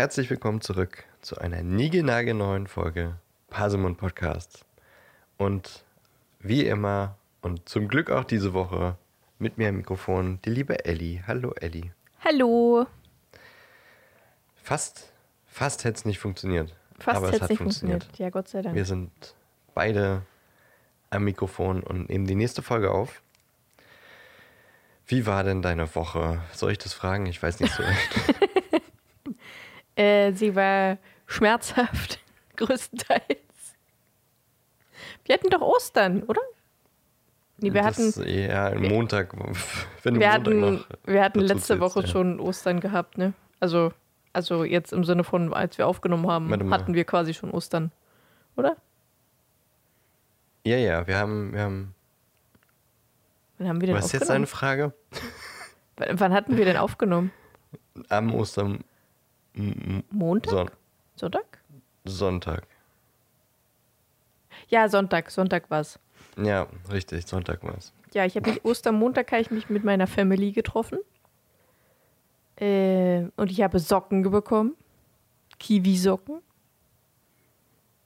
herzlich willkommen zurück zu einer niegelnagelneuen Folge Pasemund Podcast. Und wie immer und zum Glück auch diese Woche mit mir am Mikrofon die liebe Elli. Hallo Elli. Hallo. Fast, fast hätte es nicht funktioniert. Fast aber es hat nicht funktioniert. funktioniert. Ja, Gott sei Dank. Wir sind beide am Mikrofon und nehmen die nächste Folge auf. Wie war denn deine Woche? Soll ich das fragen? Ich weiß nicht so recht. Äh, sie war schmerzhaft, größtenteils. Wir hatten doch Ostern, oder? Nee, wir das hatten, ja, Montag. Wenn wir Montag hatten, noch wir hatten letzte zählst, Woche ja. schon Ostern gehabt, ne? Also, also jetzt im Sinne von, als wir aufgenommen haben, hatten wir quasi schon Ostern, oder? Ja, ja, wir haben, wir haben. Wann haben wir denn Was ist jetzt aufgenommen? Frage? Wann hatten wir denn aufgenommen? Am Ostern Montag? Son Sonntag? Sonntag. Ja, Sonntag. Sonntag war's. Ja, richtig, Sonntag war es. Ja, ich habe mich Ostermontag habe ich mich mit meiner Family getroffen. Äh, und ich habe Socken bekommen. Kiwi-Socken.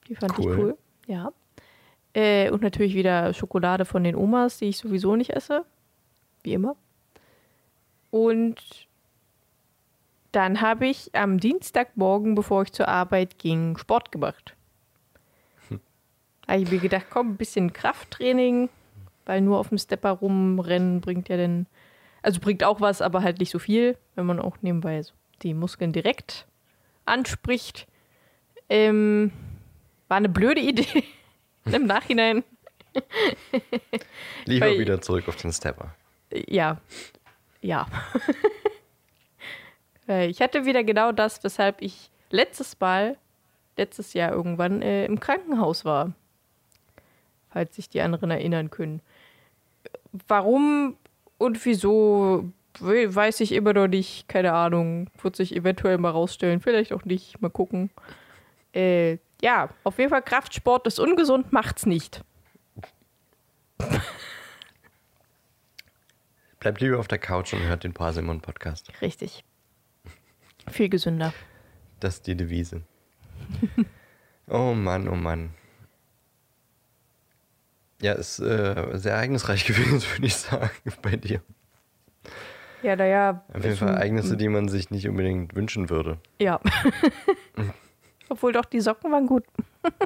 Die fand Cool. ich cool. Ja. Äh, und natürlich wieder Schokolade von den Omas, die ich sowieso nicht esse. Wie immer. Und dann habe ich am Dienstagmorgen, bevor ich zur Arbeit ging, Sport gemacht. Habe ich mir gedacht, komm, ein bisschen Krafttraining, weil nur auf dem Stepper rumrennen bringt ja dann, also bringt auch was, aber halt nicht so viel, wenn man auch nebenbei so die Muskeln direkt anspricht. Ähm, war eine blöde Idee im Nachhinein. Lieber Weil- wieder zurück auf den Stepper. Ja, ja. Äh, ich hatte wieder genau das, weshalb ich letztes Mal, letztes Jahr irgendwann äh, im Krankenhaus war. Falls sich die anderen erinnern können. Warum und wieso, we- weiß ich immer noch nicht. Keine Ahnung. Wird sich eventuell mal rausstellen. Vielleicht auch nicht. Mal gucken. Äh, ja, auf jeden Fall Kraftsport ist ungesund, macht's nicht. Bleibt lieber auf der Couch und hört den Parsimon Podcast. Richtig. Viel gesünder. Das ist die Devise. oh Mann, oh Mann. Ja, ist äh, sehr ereignisreich gewesen, würde ich sagen, bei dir. Ja, naja. Auf jeden Fall Ereignisse, die man sich nicht unbedingt wünschen würde. Ja. Obwohl doch die Socken waren gut.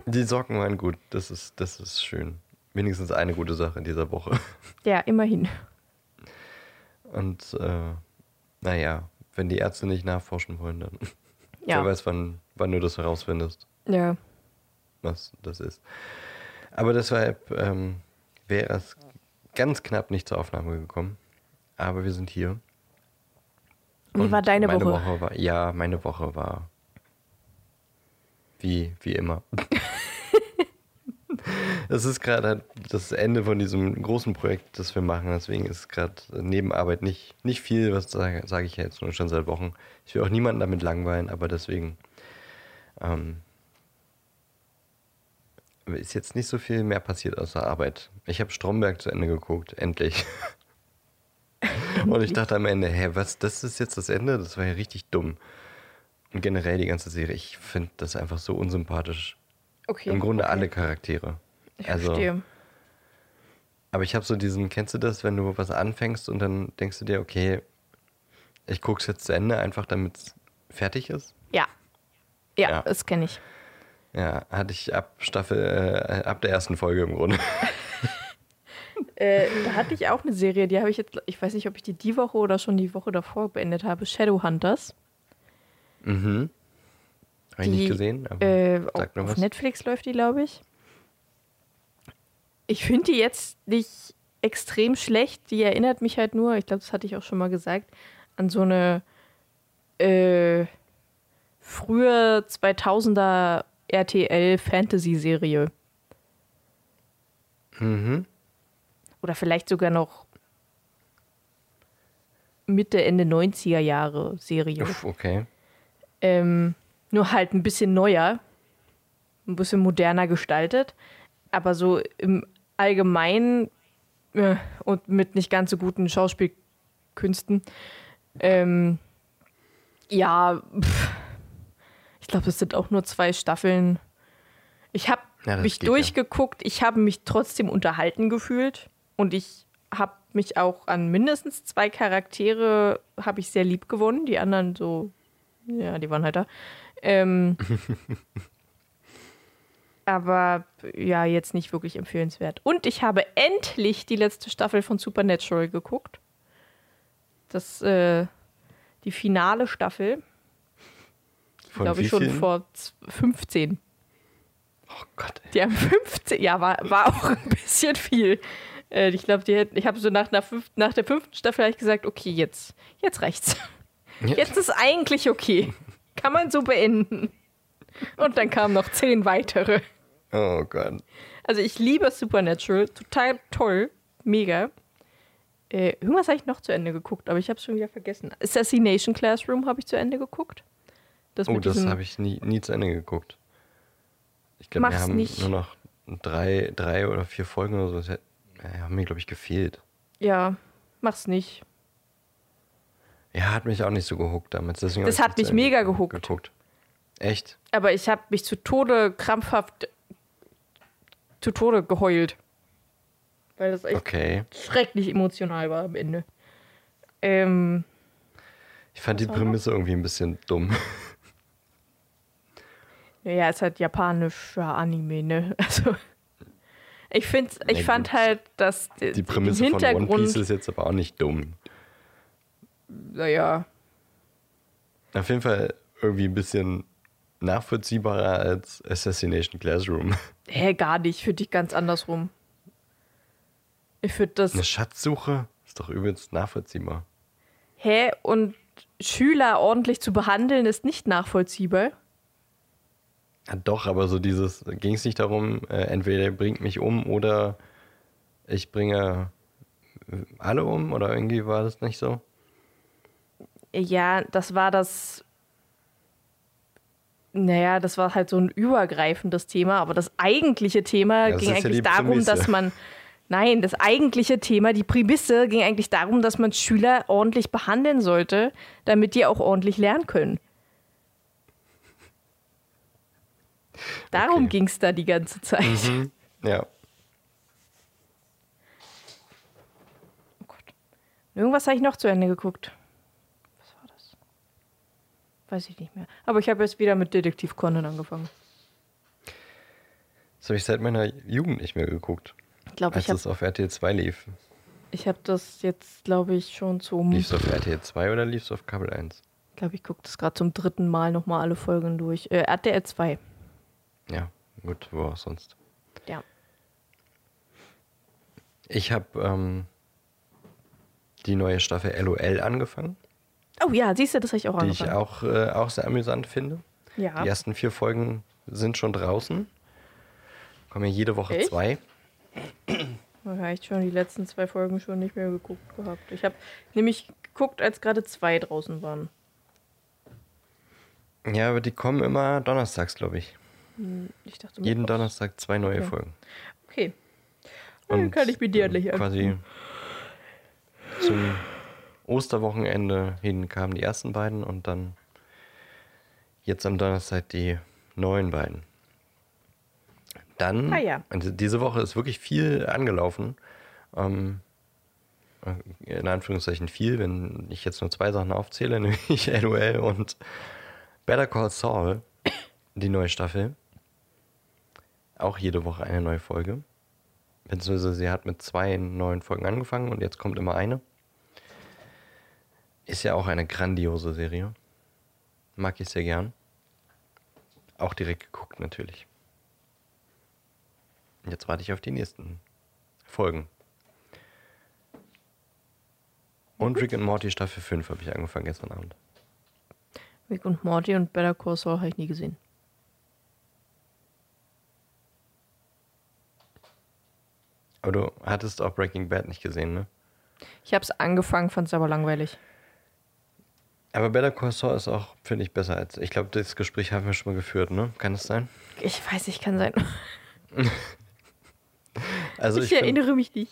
Die Socken waren gut, das ist, das ist schön. Wenigstens eine gute Sache in dieser Woche. Ja, immerhin. Und äh, naja, wenn die Ärzte nicht nachforschen wollen, dann Ja. wer weiß, wann, wann du das herausfindest, Ja. was das ist. Aber deshalb ähm, wäre es ganz knapp nicht zur Aufnahme gekommen. Aber wir sind hier. Wie war deine meine Woche? war, ja, meine Woche war wie, wie immer. Es ist gerade das Ende von diesem großen Projekt, das wir machen. Deswegen ist gerade neben Arbeit nicht, nicht viel, was sage sag ich ja jetzt nur schon seit Wochen. Ich will auch niemanden damit langweilen, aber deswegen ähm, ist jetzt nicht so viel mehr passiert außer Arbeit. Ich habe Stromberg zu Ende geguckt, endlich. Und ich dachte am Ende, hä, was, das ist jetzt das Ende? Das war ja richtig dumm. Und generell die ganze Serie, ich finde das einfach so unsympathisch. Okay. Im Grunde okay. alle Charaktere. Ich Also, verstehe. aber ich habe so diesen, kennst du das, wenn du was anfängst und dann denkst du dir, okay, ich guck's jetzt zu Ende, einfach damit es fertig ist? Ja. ja. Ja. das kenne ich. Ja, hatte ich ab Staffel, äh, ab der ersten Folge im Grunde. Äh, da hatte ich auch eine Serie, die habe ich jetzt, ich weiß nicht, ob ich die die Woche oder schon die Woche davor beendet habe. Shadowhunters. mhm. Habe ich nicht gesehen, aber Äh, auf, auf. Netflix läuft die, glaube ich. Ich finde die jetzt nicht extrem schlecht. Die erinnert mich halt nur, ich glaube, das hatte ich auch schon mal gesagt, an so eine äh, frühe 2000er RTL Fantasy-Serie. Mhm. Oder vielleicht sogar noch Mitte, Ende 90er Jahre Serie. Uff, okay. Ähm, nur halt ein bisschen neuer, ein bisschen moderner gestaltet, aber so im Allgemeinen äh, und mit nicht ganz so guten Schauspielkünsten. Ähm, ja, pff, Ich glaube, es sind auch nur zwei Staffeln. Ich habe Ja, mich geht ja. durchgeguckt, ich habe mich trotzdem unterhalten gefühlt und ich habe mich auch an mindestens zwei Charaktere habe ich sehr lieb gewonnen. Die anderen so, ja, die waren halt da. Ähm, aber ja, jetzt nicht wirklich empfehlenswert. Und ich habe endlich die letzte Staffel von Supernatural geguckt. Das, äh, die finale Staffel, glaube ich, schon vor z- 15. Oh Gott, ey. Die haben 15, ja, war, war auch ein bisschen viel. Äh, ich glaube, die hätten, ich habe so nach, einer fünf, nach der fünften Staffel ich gesagt, okay, jetzt, jetzt reicht's. Jetzt ist eigentlich okay. Kann man so beenden. Und dann kamen noch zehn weitere. Oh Gott. Also ich liebe Supernatural, total toll, mega. Äh, irgendwas habe ich noch zu Ende geguckt, aber ich habe es schon wieder vergessen. Assassination Classroom habe ich zu Ende geguckt. Das Oh, das habe ich nie, nie zu Ende geguckt. Ich glaube, wir haben nicht. nur noch drei, drei oder vier Folgen oder so. Das ja, haben mir, glaube ich, gefehlt. Ja, mach's nicht. Ja, hat mich auch nicht so gehuckt damals. Deswegen Das hat mich mega gehuckt. geguckt. Echt? Aber ich habe mich zu Tode krampfhaft zu Tode geheult. Weil das echt Okay. schrecklich emotional war am Ende. Ähm, Ich fand die? Prämisse irgendwie ein bisschen dumm. ja, es ist halt japanischer Anime, ne? Also ich finde, ich fand gut. halt, dass die, Die Prämisse von One Hintergrund, Piece ist jetzt aber auch nicht dumm. naja, Auf jeden Fall irgendwie ein bisschen nachvollziehbarer als Assassination Classroom. hä, gar nicht, ich ganz andersrum. Ich finde das, Eine Schatzsuche ist doch übelst nachvollziehbar. hä, und Schüler ordentlich zu behandeln, ist nicht nachvollziehbar. Ja, doch, aber so dieses, ging es nicht darum, äh, entweder ihr bringt mich um oder ich bringe äh, alle um oder irgendwie war das nicht so? Ja, das war das. Naja, das war halt so ein übergreifendes Thema, aber das eigentliche Thema Ja, das ging ja eigentlich die darum, Prämisse. dass man. Nein, das eigentliche Thema, die Prämisse, ging eigentlich darum, dass man Schüler ordentlich behandeln sollte, damit die auch ordentlich lernen können. Darum Okay. ging es da die ganze Zeit. Mhm. Ja. Oh Gott. Irgendwas habe ich noch zu Ende geguckt. Weiß ich nicht mehr. Aber ich habe jetzt wieder mit Detektiv Conan angefangen. Das habe ich seit meiner Jugend nicht mehr geguckt, Ich glaube, als ich habe es auf RTL 2 lief. ich hab das jetzt, glaube ich, schon zum. Lief Ich es auf RTL 2 oder lief es auf Kabel 1? glaube, ich gucke das gerade zum dritten Mal nochmal alle Folgen durch. Äh, RTL 2. Ja, gut, wo auch sonst. Ja. Ich habe ähm, die neue Staffel LOL angefangen, Oh ja, siehst du, das habe ich auch die ich angefangen. auch, äh, auch sehr amüsant finde. ja. Die ersten vier Folgen sind schon draußen. Kommen ja jede Woche Echt? zwei. Da habe ich schon die letzten zwei Folgen schon nicht mehr geguckt gehabt. Ich habe nämlich geguckt, als gerade zwei draußen waren. Ja, aber die kommen immer donnerstags, glaube ich. Ich dachte, Jeden Mittwochs. Donnerstag zwei neue Okay. Folgen. Okay. Dann kann ich mir die endlich Quasi zum Osterwochenende hin kamen die ersten beiden und dann jetzt am Donnerstag die neuen beiden. Dann, Ah ja. diese Woche ist wirklich viel angelaufen. Ähm, äh, in Anführungszeichen viel, wenn ich jetzt nur zwei Sachen aufzähle, nämlich LOL und Better Call Saul, die neue Staffel. Auch jede Woche eine neue Folge. Beziehungsweise sie hat mit zwei neuen Folgen angefangen und jetzt kommt immer eine. Ist ja auch eine grandiose Serie. Mag ich sehr gern. Auch direkt geguckt natürlich. Und Jetzt warte ich auf die nächsten Folgen. Und Rick and Morty Staffel 5 habe ich angefangen gestern Abend. Rick und Morty und Better Call Saul habe ich nie gesehen. Aber du hattest auch Breaking Bad nicht gesehen, ne? Ich habe es angefangen, fand es aber langweilig. Aber Better Call Saul ist auch, finde ich, besser als. Ich glaube, das Gespräch haben wir schon mal geführt, ne? Kann es sein? Ich weiß nicht, kann sein. Also ich ich, find- erinnere mich nicht.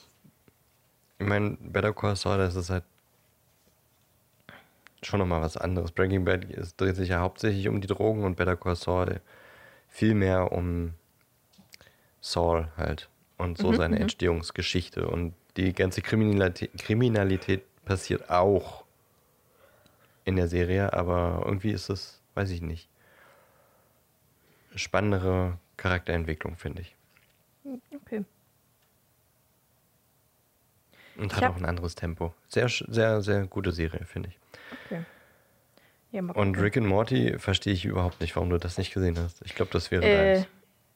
ich meine, Better Call Saul, das ist halt schon nochmal was anderes. Breaking Bad es dreht sich ja hauptsächlich um die Drogen und Better Call Saul viel mehr um Saul halt und so Mhm, seine mhm. Entstehungsgeschichte. Und die ganze Kriminalität, Kriminalität passiert auch in der Serie, aber irgendwie ist es, weiß ich nicht, spannendere Charakterentwicklung, finde ich. Okay. Und Ich hat auch ein anderes Tempo. Sehr, sehr, sehr gute Serie, finde ich. okay. Ja, Und. Rick and Morty verstehe ich überhaupt nicht, warum du das nicht gesehen hast. Ich glaube, das wäre Äh, deins.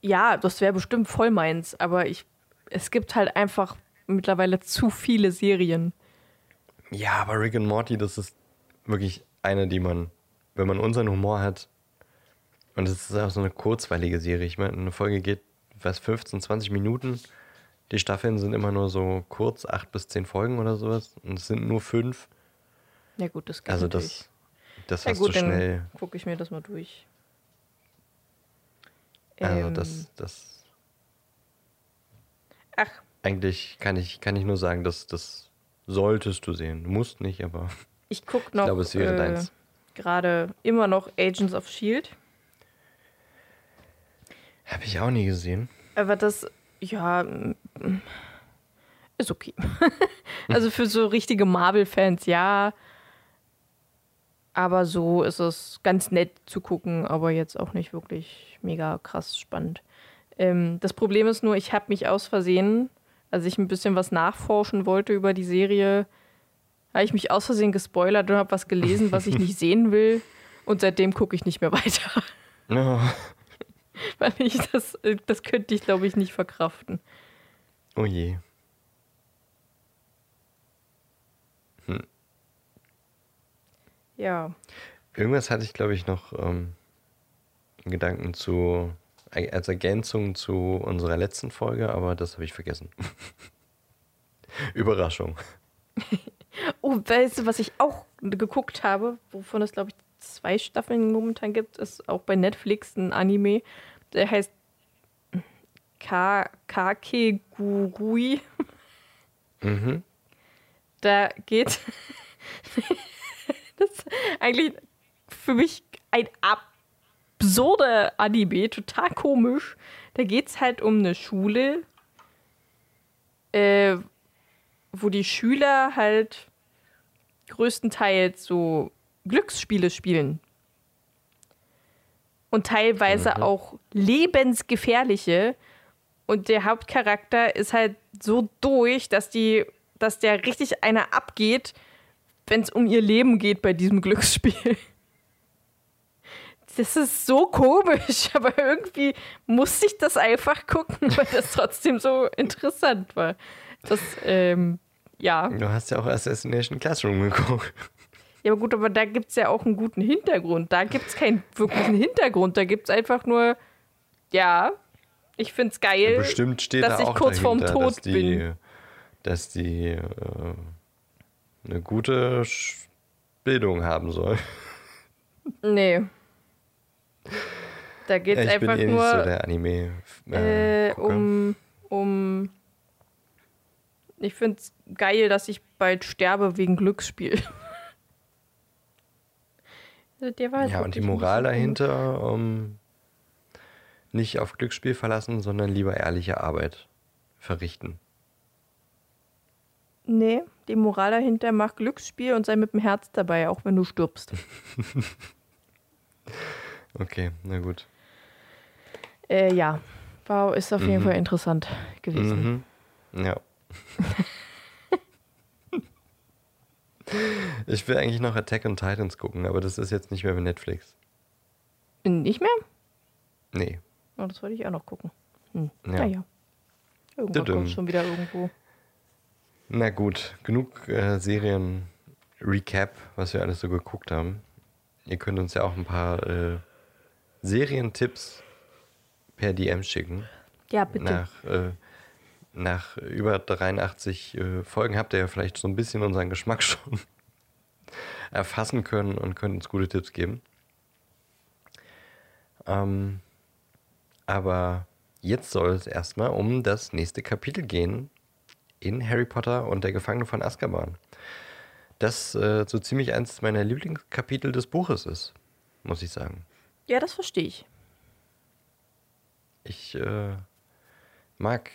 ja, das wäre bestimmt voll meins, aber ich, es gibt halt einfach mittlerweile zu viele Serien. Ja, aber Rick and Morty, das ist wirklich eine, die man, wenn man unseren Humor hat, und es ist auch so eine kurzweilige Serie. Ich meine, eine Folge geht, was, 15, 20 Minuten. Die Staffeln sind immer nur so kurz, acht bis zehn Folgen oder sowas. Und es sind nur fünf. Ja gut, das geht Also das, das Ja hast gut, du schnell. gucke ich mir das mal durch. Also Ähm, das, das, Ach, eigentlich kann ich, kann ich nur sagen, dass das solltest du sehen. Du musst nicht, aber ich gucke ich noch glaube, es wäre äh, deins. gerade immer noch Agents of Shield. Habe ich auch nie gesehen. Aber das, ja, mm, ist okay. also für so richtige Marvel-Fans, ja. Aber so ist es ganz nett zu gucken, aber jetzt auch nicht wirklich mega krass spannend. Ähm, das Problem ist nur, ich habe mich aus Versehen, als ich ein bisschen was nachforschen wollte über die Serie, habe ich mich aus Versehen gespoilert und habe was gelesen, was ich nicht sehen will. Und seitdem gucke ich nicht mehr weiter. Oh, Weil ich das, äh, das könnte ich, glaube ich, nicht verkraften. oh je. Ja. Irgendwas hatte ich, glaube ich, noch ähm, Gedanken zu, als Ergänzung zu unserer letzten Folge, aber das habe ich vergessen. Überraschung. Oh, weißt du, was ich auch geguckt habe, wovon es, glaube ich, zwei Staffeln momentan gibt, ist auch bei Netflix ein Anime, der heißt Ka Kakegurui. Mhm. Da geht das ist eigentlich für mich ein absurder Anime, total komisch. Da geht es halt um eine Schule, äh, wo die Schüler halt größtenteils so Glücksspiele spielen. Und teilweise Mhm. auch lebensgefährliche. Und der Hauptcharakter ist halt so durch, dass die, dass der richtig einer abgeht, wenn es um ihr Leben geht bei diesem Glücksspiel. Das ist so komisch, aber irgendwie musste ich das einfach gucken, weil das trotzdem so interessant war. Das, ähm, ja. Du hast ja auch Assassination Classroom geguckt. Ja, aber gut, aber da gibt es ja auch einen guten Hintergrund. Da gibt es keinen wirklichen Hintergrund. Da gibt es einfach nur, ja, ich finde es geil. Bestimmt steht dass da ich kurz vorm dahinter, dass Tod die, bin. dass die äh, eine gute Bildung haben soll. Nee. Da geht Ja, ich bin einfach eh nicht nur so der Anime. äh, Gucker. um, um. Ich finde es geil, dass ich bald sterbe wegen Glücksspiel. Also Der war jetzt ja, und die Moral dahinter, um, nicht auf Glücksspiel verlassen, sondern lieber ehrliche Arbeit verrichten. Nee, die Moral dahinter macht Glücksspiel und sei mit dem Herz dabei, auch wenn du stirbst. Okay, na gut. äh, ja, wow, ist auf jeden Mhm. Fall interessant gewesen. Mhm. Ja. ich will eigentlich noch Attack on Titans gucken, aber das ist jetzt nicht mehr bei Netflix. Nicht mehr? Nee. Oh, das wollte ich auch noch gucken. Hm. Ja. Naja. Irgendwann kommt schon wieder irgendwo. Na gut, genug äh, Serien-Recap, was wir alles so geguckt haben. Ihr könnt uns ja auch ein paar äh, Serientipps per DM schicken. Ja, bitte. Nach, äh, nach über 83 äh, Folgen habt ihr ja vielleicht so ein bisschen unseren Geschmack schon erfassen können und könnt uns gute Tipps geben. Ähm, aber jetzt soll es erstmal um das nächste Kapitel gehen in Harry Potter und der Gefangene von Azkaban. das äh, so ziemlich eins meiner Lieblingskapitel des Buches ist, muss ich sagen. Ja, das verstehe ich. Ich äh, mag,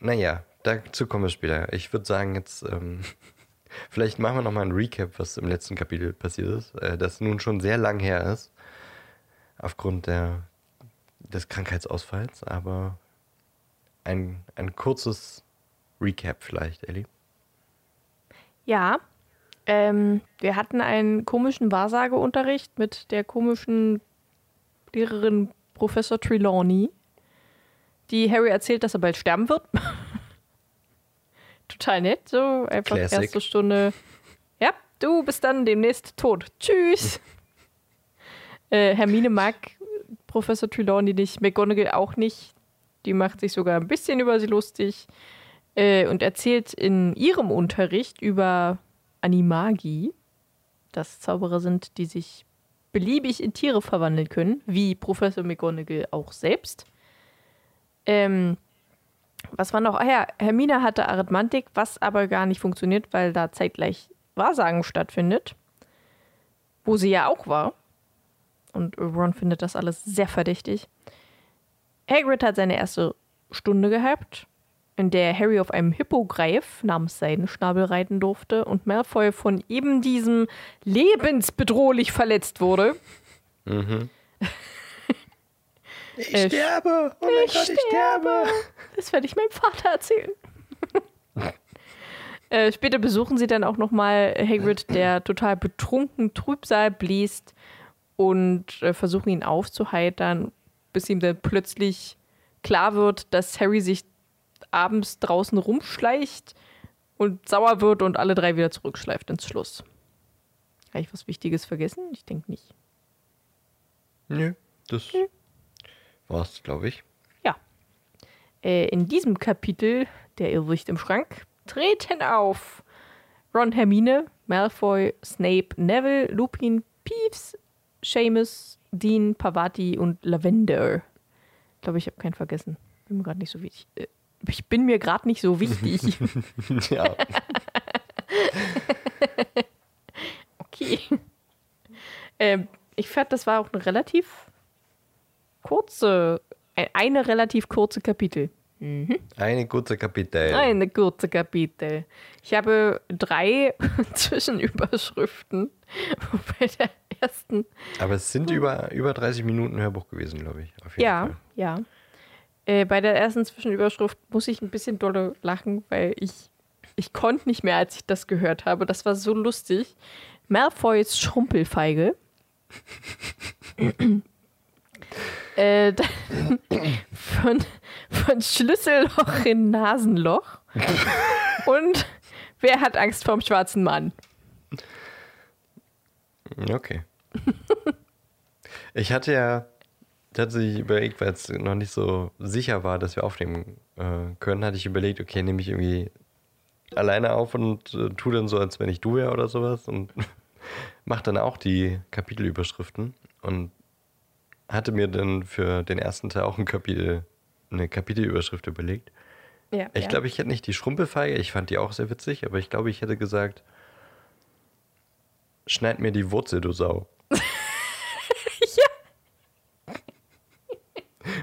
naja, dazu kommen wir später. Ich würde sagen, jetzt, ähm, vielleicht machen wir nochmal ein Recap, was im letzten Kapitel passiert ist, äh, das nun schon sehr lang her ist, aufgrund der, des Krankheitsausfalls, aber ein, ein kurzes Recap vielleicht, Ellie. Ja, ähm, wir hatten einen komischen Wahrsageunterricht mit der komischen Lehrerin Professor Trelawney, die Harry erzählt, dass er bald sterben wird. Total nett, so einfach Classic. erste Stunde. Ja, du bist dann demnächst tot. Tschüss. äh, Hermine mag Professor Trelawney nicht, McGonagall auch nicht. Die macht sich sogar ein bisschen über sie lustig äh, und erzählt in ihrem Unterricht über Animagi, dass Zauberer sind, die sich beliebig in Tiere verwandeln können, wie Professor McGonagall auch selbst. Ähm, was war noch? Ah ja, Hermine hatte Arithmantik, was aber gar nicht funktioniert, weil da zeitgleich Wahrsagen stattfindet, wo sie ja auch war. Und Ron findet das alles sehr verdächtig. Hagrid hat seine erste Stunde gehabt, in der Harry auf einem Hippogreif namens Seidenschnabel reiten durfte und Malfoy von eben diesem lebensbedrohlich verletzt wurde. Ich Äh, sterbe! Oh mein ich sterbe! Das werde ich meinem Vater erzählen. äh, später besuchen sie dann auch nochmal Hagrid, der total betrunken Trübsal bläst und äh, versuchen ihn aufzuheitern, bis ihm dann plötzlich klar wird, dass Harry sich abends draußen rumschleicht und sauer wird und alle drei wieder zurückschleift ins Schloss. Habe ich was Wichtiges vergessen? Ich denke nicht. Nö, das war's, glaube ich. Ja. Äh, in diesem Kapitel, der Irrwicht im Schrank, treten auf Ron, Hermine, Malfoy, Snape, Neville, Lupin, Peeves, Seamus, Dean, Pavati und Lavender. Ich glaube, ich habe keinen vergessen. Bin mir gerade nicht so wichtig. Äh, ich bin mir gerade nicht so wichtig. ja. okay. Ähm, ich fand, das war auch eine relativ kurze, ein- eine relativ kurze Kapitel. Eine kurze Kapitel. Eine kurze Kapitel. Ich habe drei Zwischenüberschriften. Bei der ersten. Aber es sind über, über 30 Minuten Hörbuch gewesen, glaube ich. Auf jeden Ja, Fall. ja. Äh, bei der ersten Zwischenüberschrift muss ich ein bisschen dolle lachen, weil ich, ich konnte nicht mehr, als ich das gehört habe. Das war so lustig. Malfoys Schrumpelfeige. äh, von, von Schlüsselloch in Nasenloch. Und wer hat Angst vorm schwarzen Mann? Okay. ich hatte ja tatsächlich überlegt, weil es noch nicht so sicher war, dass wir aufnehmen äh, können, hatte ich überlegt, okay, nehme ich irgendwie alleine auf und äh, tu dann so, als wenn ich du wäre oder sowas und mach dann auch die Kapitelüberschriften und hatte mir dann für den ersten Teil auch ein Kapitel, eine Kapitelüberschrift überlegt. Ja, Ich ja. glaube, ich hätte nicht die Schrumpelfeige, ich fand die auch sehr witzig, aber ich glaube, ich hätte gesagt, schneid mir die Wurzel, du Sau.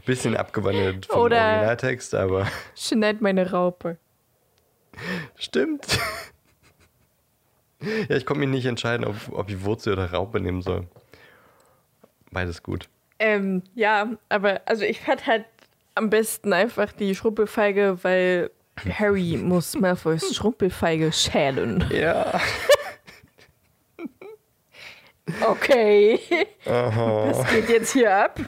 Bisschen abgewandelt vom Oder- Originaltext, aber Schneid meine Raupe. stimmt. ja, ich konnte mich nicht entscheiden, ob, ob ich Wurzel oder Raupe nehmen soll. Beides gut. Ähm, ja, aber also ich fand halt am besten einfach die Schrumpelfeige, weil Harry muss Malfoys Schrumpelfeige schälen. Ja. Okay. Was geht jetzt hier ab?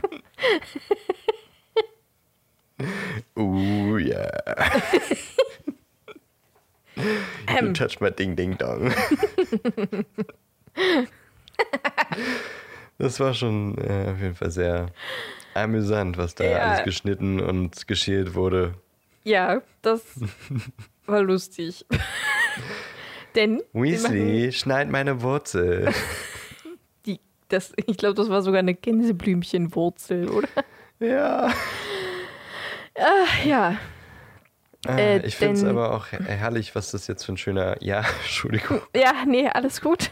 Uh, ja. Ähm. You touch my ding ding dong. das war schon äh, auf jeden Fall sehr amüsant, was da Ja. alles geschnitten und geschält wurde. Ja, das war lustig. Denn Weasley, schneid meine Wurzel. die, das, ich glaube, das war sogar eine Gänseblümchenwurzel, oder? ja. Ja. Äh, Äh, ich finde es aber auch her- herrlich, was das jetzt für ein schöner. Ja, Entschuldigung. Ja, nee, alles gut.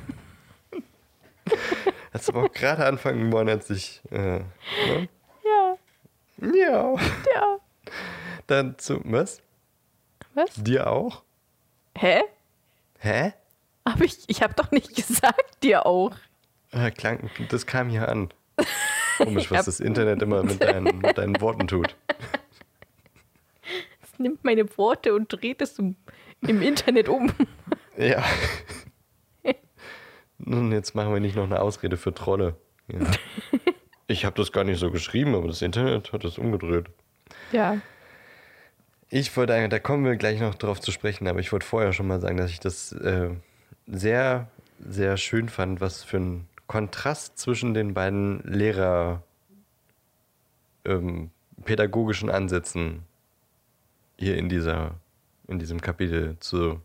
Hast aber auch gerade anfangen wollen, als ich. Äh, ne? Ja, Ja. ja. Dann zu. Was? Was? Dir auch? Hä? Hä? Hab ich, ich habe doch nicht gesagt, dir auch. Äh, klang, das kam hier an. Komisch, was das Internet immer mit deinen, mit deinen Worten tut. Es nimmt meine Worte und dreht es im, im Internet um. Ja. Nun, jetzt machen wir nicht noch eine Ausrede für Trolle. Ja. Ich habe das gar nicht so geschrieben, aber das Internet hat das umgedreht. Ja. Ich wollte eigentlich, da kommen wir gleich noch drauf zu sprechen, aber ich wollte vorher schon mal sagen, dass ich das äh, sehr, sehr schön fand, was für ein Kontrast zwischen den beiden Lehrer ähm, pädagogischen Ansätzen hier in dieser, in diesem Kapitel zu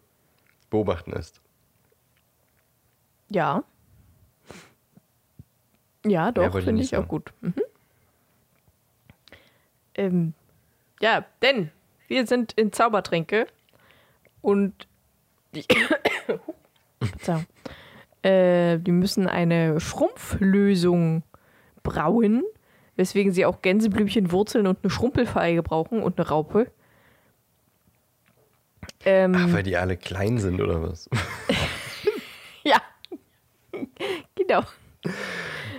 beobachten ist. Ja. Ja, doch, ich finde ich auch gut. Mhm. Ähm, ja, denn wir sind in Zaubertränke und die, äh, die müssen eine Schrumpflösung brauen, weswegen sie auch Gänseblümchenwurzeln und eine Schrumpelfeige brauchen und eine Raupe. Ähm, Ach, weil die alle klein sind oder was? genau.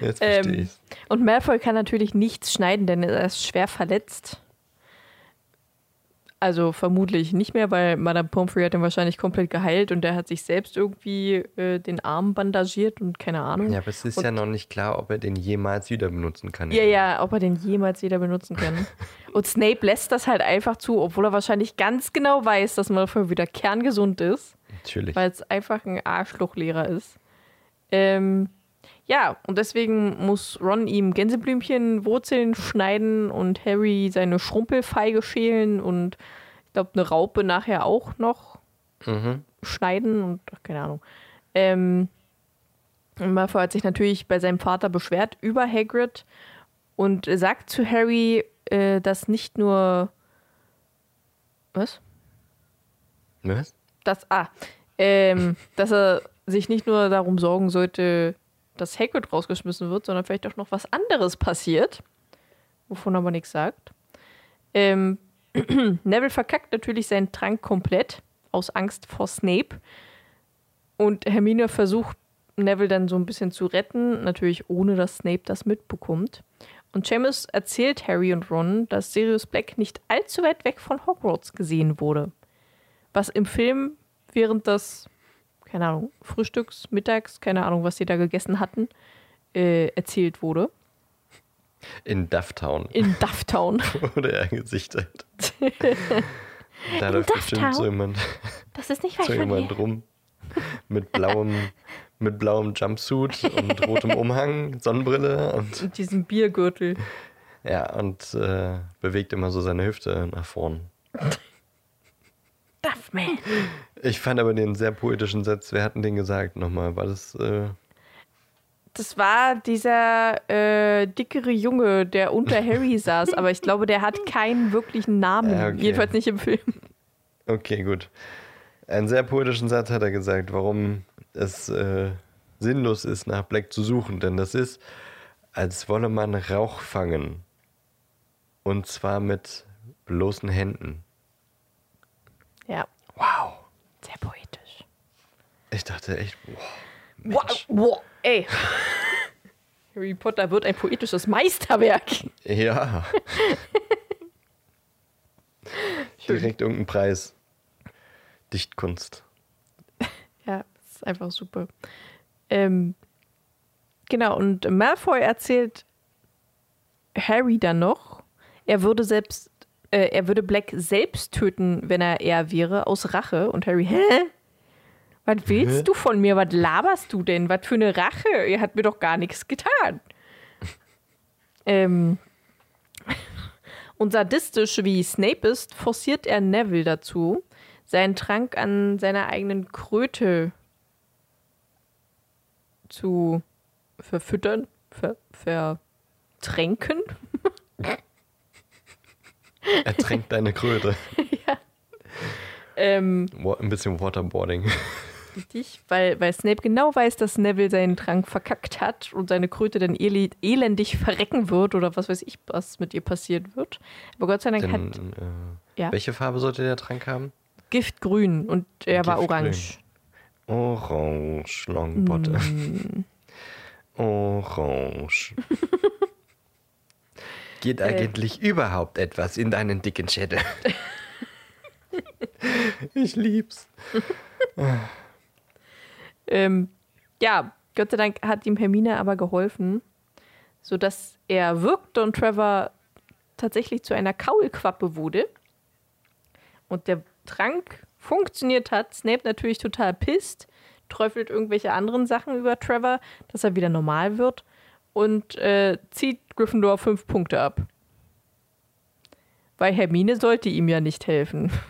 Jetzt verstehe Ähm, ich's. und Malfoy kann natürlich nichts schneiden, denn er ist schwer verletzt. Also vermutlich nicht mehr, weil Madame Pomfrey hat ihn wahrscheinlich komplett geheilt und er hat sich selbst irgendwie äh, den Arm bandagiert und keine Ahnung. Ja, aber es ist und- ja noch nicht klar, ob er den jemals wieder benutzen kann. Ja, ja, ob er den jemals wieder benutzen kann. Und Snape lässt das halt einfach zu, obwohl er wahrscheinlich ganz genau weiß, dass Malfoy wieder kerngesund ist, Natürlich. weil es einfach ein Arschlochlehrer ist. Ähm, ja, und deswegen muss Ron ihm Gänseblümchenwurzeln schneiden und Harry seine Schrumpelfeige schälen und ich glaube eine Raupe nachher auch noch Mhm. schneiden und ach, keine Ahnung. Ähm, Malfoy hat sich natürlich bei seinem Vater beschwert über Hagrid und sagt zu Harry, äh, dass nicht nur was? Was? dass, ah, ähm, dass er sich nicht nur darum sorgen sollte, dass Hagrid rausgeschmissen wird, sondern vielleicht auch noch was anderes passiert, wovon er aber nichts sagt. Ähm, Neville verkackt natürlich seinen Trank komplett aus Angst vor Snape und Hermine versucht Neville dann so ein bisschen zu retten, natürlich ohne dass Snape das mitbekommt. Und Seamus erzählt Harry und Ron, dass Sirius Black nicht allzu weit weg von Hogwarts gesehen wurde was im Film während des, keine Ahnung, Frühstücks, Mittags, keine Ahnung, was sie da gegessen hatten, äh, erzählt wurde. In Dufftown In Dufftown. wurde er gesichtet. da läuft bestimmt so jemand, Das ist nicht so weit von jemand rum mit blauem, mit blauem Jumpsuit und rotem Umhang, Sonnenbrille und Und diesem Biergürtel. ja und äh, bewegt immer so seine Hüfte nach vorn. Duffman. Ich fand aber den sehr poetischen Satz. Wer hat denn den gesagt nochmal? War das äh, Das war dieser äh, dickere Junge, der unter Harry saß, aber ich glaube, der hat keinen wirklichen Namen. Ja, okay. Jedenfalls nicht im Film. Okay, gut. Einen sehr poetischen Satz hat er gesagt, warum es äh, sinnlos ist, nach Black zu suchen. Denn das ist, als wolle man Rauch fangen. Und zwar mit bloßen Händen. Ja, Wow. sehr poetisch. Ich dachte echt, wow. Wow, wow, ey. Harry Potter wird ein poetisches Meisterwerk. Ja. Direkt irgendein Preis. Dichtkunst. Ja, das ist einfach super. Ähm, genau, und Malfoy erzählt Harry dann noch, er würde selbst, äh, er würde Black selbst töten, wenn er er wäre, aus Rache. Und Harry, hä? Was willst Hä? du von mir? Was laberst du denn? Was für eine Rache? Er hat mir doch gar nichts getan. ähm, und sadistisch wie Snape ist, forciert er Neville dazu, seinen Trank an seiner eigenen Kröte zu verfüttern, ver, vertränken. Er tränkt deine Kröte. Ähm, Wa- Ein bisschen Waterboarding. richtig, weil, weil Snape genau weiß, dass Neville seinen Trank verkackt hat und seine Kröte dann el elendig verrecken wird oder was weiß ich, was mit ihr passiert wird. Aber Gott sei Dank Denn, hat äh, Ja. Welche Farbe sollte der Trank haben? Gift grün und er war Giftgrün. orange. Orange, Longbottom. Mm. Orange. Geht Äh. eigentlich überhaupt etwas in deinen dicken Schädel? ich lieb's. Ähm, ja, Gott sei Dank hat ihm Hermine aber geholfen, sodass er wirkte und Trevor tatsächlich zu einer Kaulquappe wurde. Und der Trank funktioniert hat. Snape natürlich total pisst, träufelt irgendwelche anderen Sachen über Trevor, dass er wieder normal wird und äh, zieht Gryffindor fünf Punkte ab. Weil Hermine sollte ihm ja nicht helfen.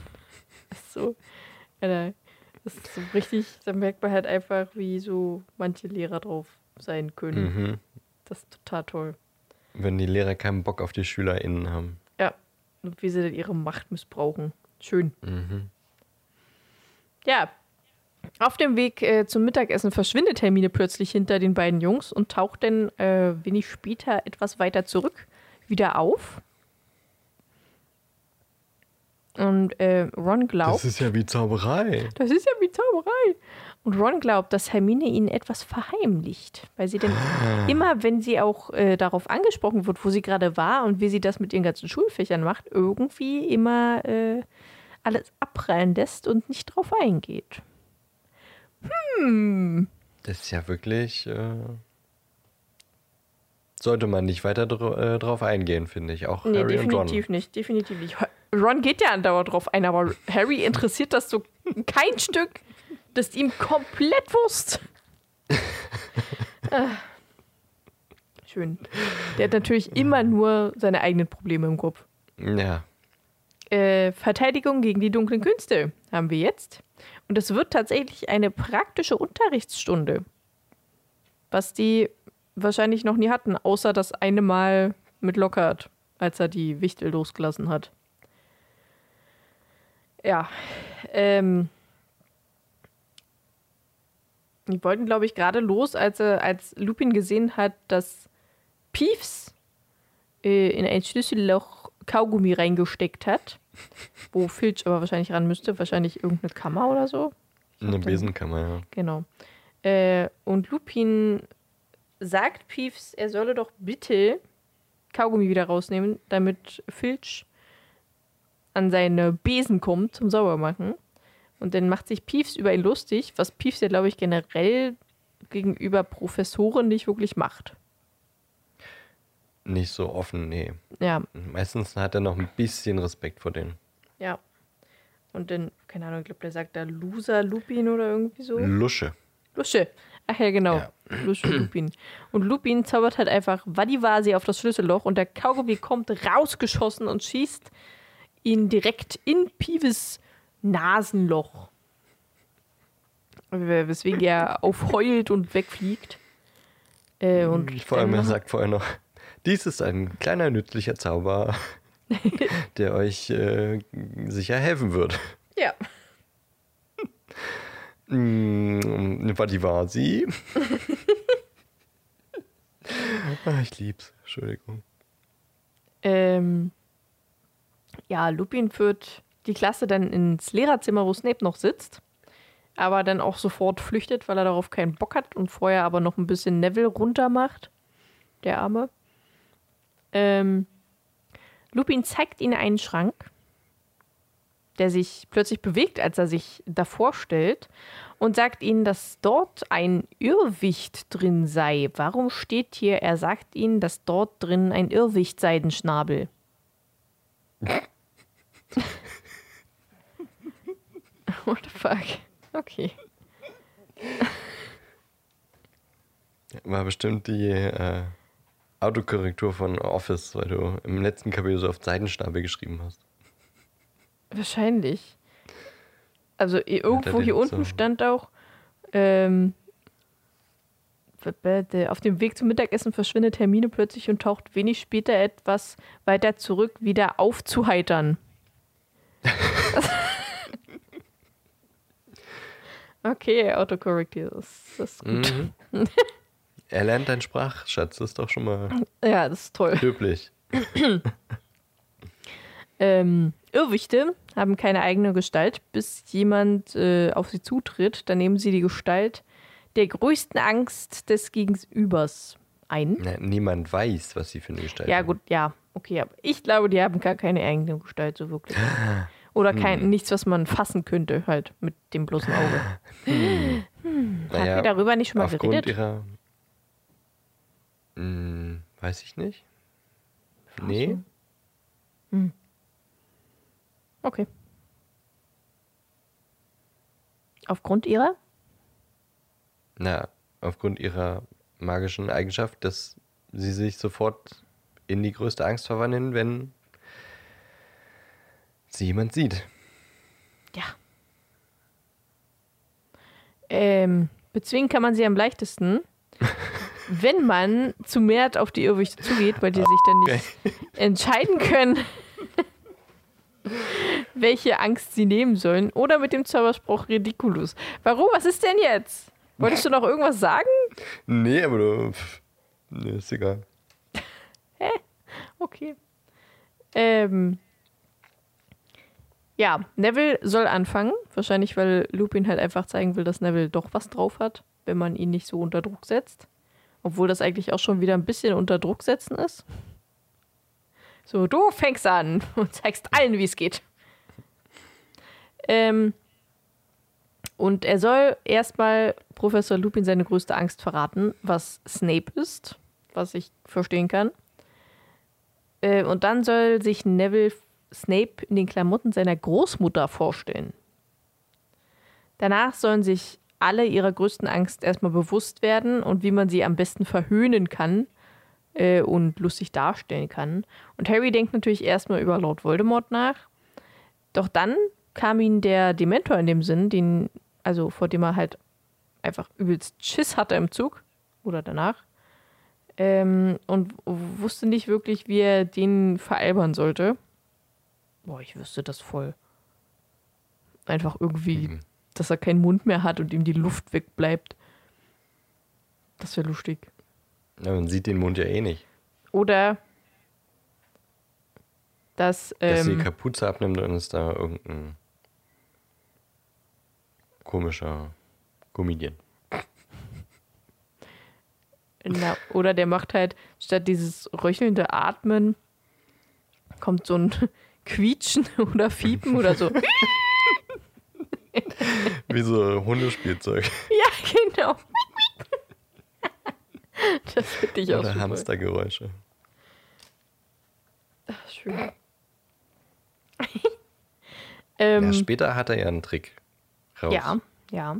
Das ist so, das ist so richtig, da merkt man halt einfach, wie so manche Lehrer drauf sein können. Mhm. Das ist total toll. Wenn die Lehrer keinen Bock auf die SchülerInnen haben. Ja, und wie sie dann ihre Macht missbrauchen. Schön. Mhm. Ja, auf dem Weg äh, zum Mittagessen verschwindet Hermine plötzlich hinter den beiden Jungs und taucht dann äh, wenig später etwas weiter zurück wieder auf. Und äh, Ron glaubt, ist ja wie Zauberei. das ist ja wie Zauberei. Und Ron glaubt, dass Hermine ihnen etwas verheimlicht, weil sie denn immer, wenn sie auch äh, darauf angesprochen wird, wo sie gerade war und wie sie das mit ihren ganzen Schulfächern macht, irgendwie immer äh, alles abprallen lässt und nicht drauf eingeht. Das ist ja wirklich. Äh, sollte man nicht weiter dr äh, drauf eingehen, finde ich. Auch Nee, Harry und Ron. definitiv nicht, definitiv nicht. Ron geht ja andauernd drauf ein, aber Harry interessiert das so kein Stück. Das ist ihm komplett Wurst. Ah. Schön. Der hat natürlich immer nur seine eigenen Probleme im Kopf. Ja. Äh, Verteidigung gegen die dunklen Künste haben wir jetzt. Und es wird tatsächlich eine praktische Unterrichtsstunde. Was die wahrscheinlich noch nie hatten, außer das eine Mal mit Lockhart, als er die Wichtel losgelassen hat. Ja. Ähm, die wollten, glaube ich, gerade los, als, er, als Lupin gesehen hat, dass Peeves äh, in ein Schlüsselloch Kaugummi reingesteckt hat. Wo Filch aber wahrscheinlich ran müsste. Wahrscheinlich irgendeine Kammer oder so. Eine Besenkammer, ja. Genau. Äh, und Lupin sagt Peeves, er solle doch bitte Kaugummi wieder rausnehmen, damit Filch an seine Besen kommt zum Saubermachen. Und dann macht sich Peeves über ihn lustig, was Peeves ja, glaube ich, generell gegenüber Professoren nicht wirklich macht. Nicht so offen, nee. Ja, Meistens hat er noch ein bisschen Respekt vor denen. ja. Und dann, keine Ahnung, ich glaube, der sagt da Loser Lupin oder irgendwie so. Lusche. Lusche. Ach ja, genau. Ja. Lusche Lupin. Und Lupin zaubert halt einfach Vadivasi auf das Schlüsselloch und der Kaugummi kommt rausgeschossen und schießt ihn direkt in Pives Nasenloch. Weswegen er aufheult und wegfliegt. Äh, und Vor allem, er sagt vorher noch, dies ist ein kleiner nützlicher Zauber, der euch äh, sicher helfen wird. Ja. Mm, Vadivasi. ah, ich lieb's. Entschuldigung. Ähm, ja, Lupin führt die Klasse dann ins Lehrerzimmer, wo Snape noch sitzt, aber dann auch sofort flüchtet, weil er darauf keinen Bock hat und vorher aber noch ein bisschen Neville runtermacht. Der Arme. Ähm, Lupin zeigt ihnen einen Schrank, der sich plötzlich bewegt, als er sich davor stellt und sagt ihnen, dass dort ein Irrwicht drin sei. Warum steht hier, er sagt ihnen, dass dort drin ein Irrwicht-Seidenschnabel. What the fuck? Okay. War bestimmt die äh, Autokorrektur von Office, weil du im letzten Kapitel so oft Seidenschnabel geschrieben hast. Wahrscheinlich. Also irgendwo hier unten so- stand auch, ähm, auf dem Weg zum Mittagessen verschwindet Hermine plötzlich und taucht wenig später etwas weiter zurück, wieder aufzuheitern. Okay, Autocorrect hier, das, das ist gut. Mhm. Er lernt deinen Sprachschatz, das ist doch schon mal Ja, das ist toll. löblich. Ähm, Irrwichte haben keine eigene Gestalt, bis jemand äh, auf sie zutritt. Dann nehmen sie die Gestalt der größten Angst des Gegenübers ein. Ja, niemand weiß, was sie für eine Gestalt Ja, haben. gut, ja, okay. Aber ich glaube, die haben gar keine eigene Gestalt, so wirklich. Oder kein, nichts, was man fassen könnte, halt mit dem bloßen Auge. Haben Naja, wir darüber nicht schon mal geredet? ihrer. Hm, weiß ich nicht. Nee. Okay. Aufgrund ihrer? Na, aufgrund ihrer magischen Eigenschaft, dass sie sich sofort in die größte Angst verwandeln, wenn sie jemand sieht. Ja. Ähm, bezwingen kann man sie am leichtesten, wenn man zu Mert auf die Irrwichte zugeht, weil die sich dann nicht entscheiden können, welche Angst sie nehmen sollen. Oder mit dem Zauberspruch Ridiculus. Warum? Was ist denn jetzt? Wolltest du noch irgendwas sagen? Nee, aber du. pff, Nee, ist egal. Okay. Ähm. Ja, Neville soll anfangen. Wahrscheinlich, weil Lupin halt einfach zeigen will, dass Neville doch was drauf hat, wenn man ihn nicht so unter Druck setzt. Obwohl das eigentlich auch schon wieder ein bisschen unter Druck setzen ist. So, du fängst an und zeigst allen, wie es geht. Ähm. Und er soll erstmal Professor Lupin seine größte Angst verraten, was Snape ist, was ich verstehen kann. Äh, und dann soll sich Neville Snape in den Klamotten seiner Großmutter vorstellen. Danach sollen sich alle ihrer größten Angst erstmal bewusst werden und wie man sie am besten verhöhnen kann äh, und lustig darstellen kann. Und Harry denkt natürlich erstmal über Lord Voldemort nach. Doch dann kam ihm der Dementor in dem Sinn, den, also vor dem er halt einfach übelst Schiss hatte im Zug oder danach. Ähm, und wusste nicht wirklich, wie er den veralbern sollte. Boah, ich wüsste das voll. Einfach irgendwie, Mhm. Dass er keinen Mund mehr hat und ihm die Luft wegbleibt. Das wäre lustig. Ja, man sieht den Mund ja eh nicht. Oder dass, Dass die ähm, Kapuze abnimmt und ist da irgendein komischer Comedian. na, oder der macht halt statt dieses röchelnde Atmen kommt so ein Quietschen oder Fiepen oder so. Wie so Hundespielzeug Ja, genau. Das finde ich auch oder super. Hamstergeräusche. Ach, schön. ähm, Ja, später hat er ja einen Trick raus. ja, ja.